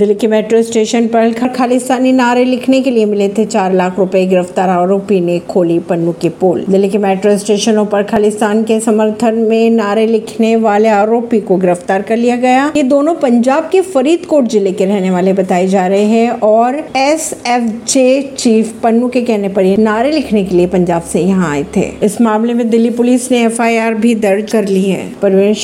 दिल्ली के metro station पर खालिस्तानी नारे लिखने के लिए मिले थे चार लाख रुपए गिरफ़्तार आरोपी ने खोली पन्नू के पोल। दिल्ली के मेट्रो स्टेशनों पर खालिस्तान के समर्थन में नारे लिखने वाले आरोपी को गिरफ़्तार कर लिया गया। ये दोनों पंजाब के फरीदकोट ज़िले के रहने वाले बताए जा रहे हैं और S F J chief Pannu के कहने पर ये नारे लिखने के लिए पंजाब से यहाँ आए थे। इस मामले में दिल्ली पुलिस ने एफआईआर भी दर्ज कर ली है। परवेश